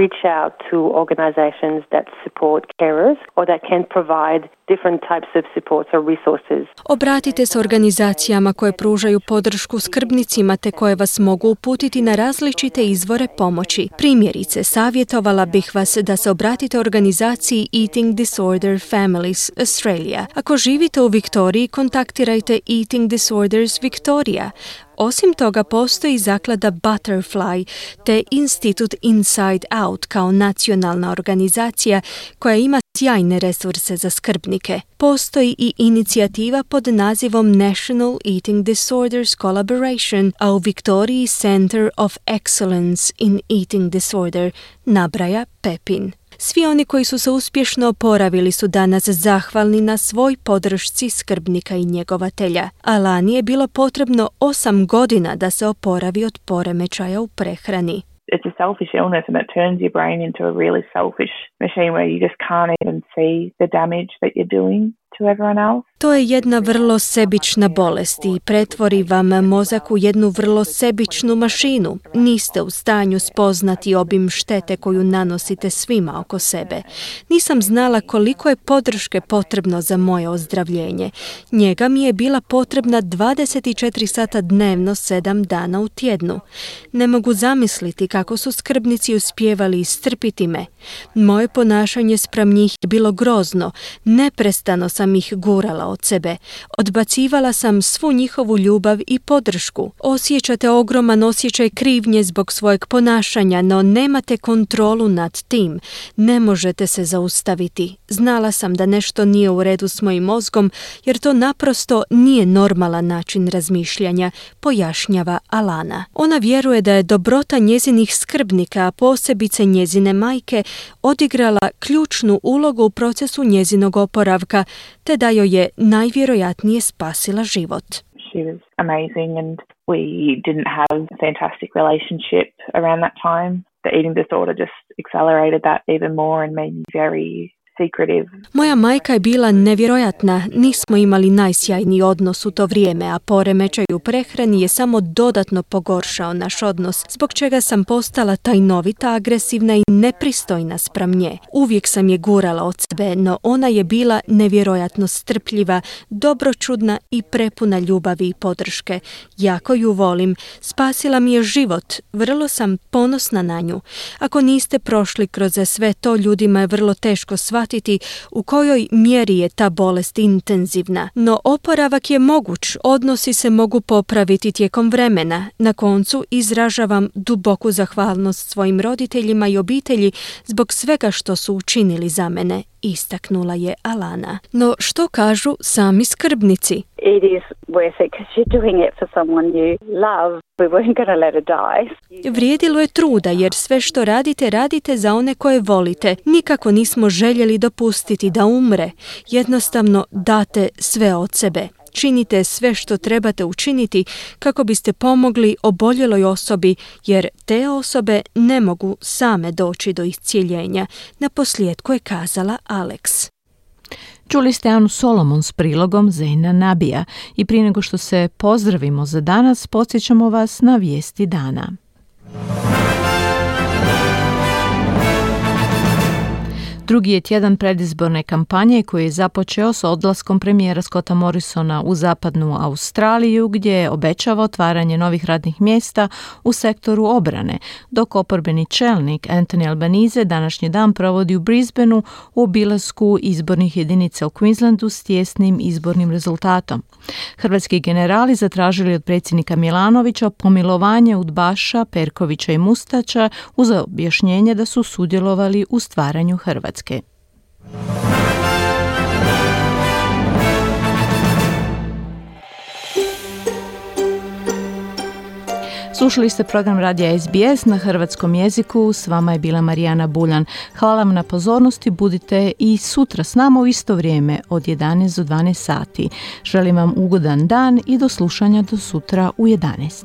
reach out to organisations that support carers or that can provide different types of supports or resources. Obratite se organizacijama koje pružaju podršku skrbnicima te koje vas mogu uputiti na različite izvore pomoći. Primjerice, savjetovala bih vas da se obratite organizaciji Eating Disorder Families Australia. Ako živite u Viktoriji, kontaktirajte Eating Disorders Victoria. Osim toga, postoji zaklada Butterfly te Institut Inside Out kao nacionalna organizacija koja ima sjajne resurse za skrbnike. Postoji i inicijativa pod nazivom National Eating Disorders Collaboration, a u Viktoriji Center of Excellence in Eating Disorder, nabraja Pepin. Svi oni koji su se uspješno oporavili su danas zahvalni na svoj podršci skrbnika i njegovatelja. A lani je bilo potrebno osam godina da se oporavi od poremećaja u prehrani. It's a selfish illness and it turns your brain into a really selfish machine where you just can't even see the damage that you're doing to je jedna vrlo sebična bolest i pretvori vam mozak u jednu vrlo sebičnu mašinu. Niste u stanju spoznati obim štete koju nanosite svima oko sebe. Nisam znala koliko je podrške potrebno za moje ozdravljenje. Njega mi je bila potrebna 24 sata dnevno, 7 dana u tjednu. Ne mogu zamisliti kako su skrbnici uspjevali istrpiti me. Moje ponašanje spram njih je bilo grozno. Neprestano sam ih gurala od sebe. Odbacivala sam svu njihovu ljubav i podršku. Osjećate ogroman osjećaj krivnje zbog svojeg ponašanja, no nemate kontrolu nad tim. Ne možete se zaustaviti. Znala sam da nešto nije u redu s mojim mozgom, jer to naprosto nije normalan način razmišljanja, pojašnjava Alana. Ona vjeruje da je dobrota njezinih skrbnika, a posebice njezine majke, odigrala ključnu ulogu u procesu njezinog oporavka, te da joj je najvjerojatnije spasila život. She was amazing and we didn't have a fantastic relationship around that time. The eating disorder just accelerated that even more and made me very. Moja majka je bila nevjerojatna, nismo imali najsjajniji odnos u to vrijeme, a poremećaj u prehrani je samo dodatno pogoršao naš odnos, zbog čega sam postala tajnovita, agresivna i nepristojna spram nje. Uvijek sam je gurala od sebe, no ona je bila nevjerojatno strpljiva, dobročudna i prepuna ljubavi i podrške. Jako ju volim, spasila mi je život, vrlo sam ponosna na nju. Ako niste prošli kroz sve to, ljudima je vrlo teško shvatiti u kojoj mjeri je ta bolest intenzivna. No oporavak je moguć, odnosi se mogu popraviti tijekom vremena. Na koncu izražavam duboku zahvalnost svojim roditeljima i obitelji zbog svega što su učinili za mene, istaknula je Alana. No što kažu sami skrbnici? It is worth it because you're doing it for someone you love. We weren't going to let her die. Vrijedilo je truda jer sve što radite, radite za one koje volite. Nikako nismo željeli dopustiti da umre. Jednostavno date sve od sebe. Činite sve što trebate učiniti kako biste pomogli oboljeloj osobi jer te osobe ne mogu same doći do iscijeljenja. Na posljedku je kazala Alex. Čuli ste Anu Solomon s prilogom Zena Nabija i prije nego što se pozdravimo za danas, podsjećamo vas na vijesti dana. Drugi je tjedan predizborne kampanje koji je započeo s odlaskom premijera Scotta Morrisona u zapadnu Australiju gdje obećava otvaranje novih radnih mjesta u sektoru obrane, dok oporbeni čelnik Anthony Albanese današnji dan provodi u Brisbaneu u obilasku izbornih jedinica u Queenslandu s tjesnim izbornim rezultatom. Hrvatski generali zatražili od predsjednika Milanovića pomilovanje udbaša Perkovića i Mustača uz objašnjenje da su sudjelovali u stvaranju Hrvatske. Hrvatske. Slušali ste program Radija SBS na hrvatskom jeziku, s vama je bila Marijana Buljan. Hvala vam na pozornosti, budite i sutra s nama u isto vrijeme od 11 do 12 sati. Želim vam ugodan dan i do slušanja do sutra u 11.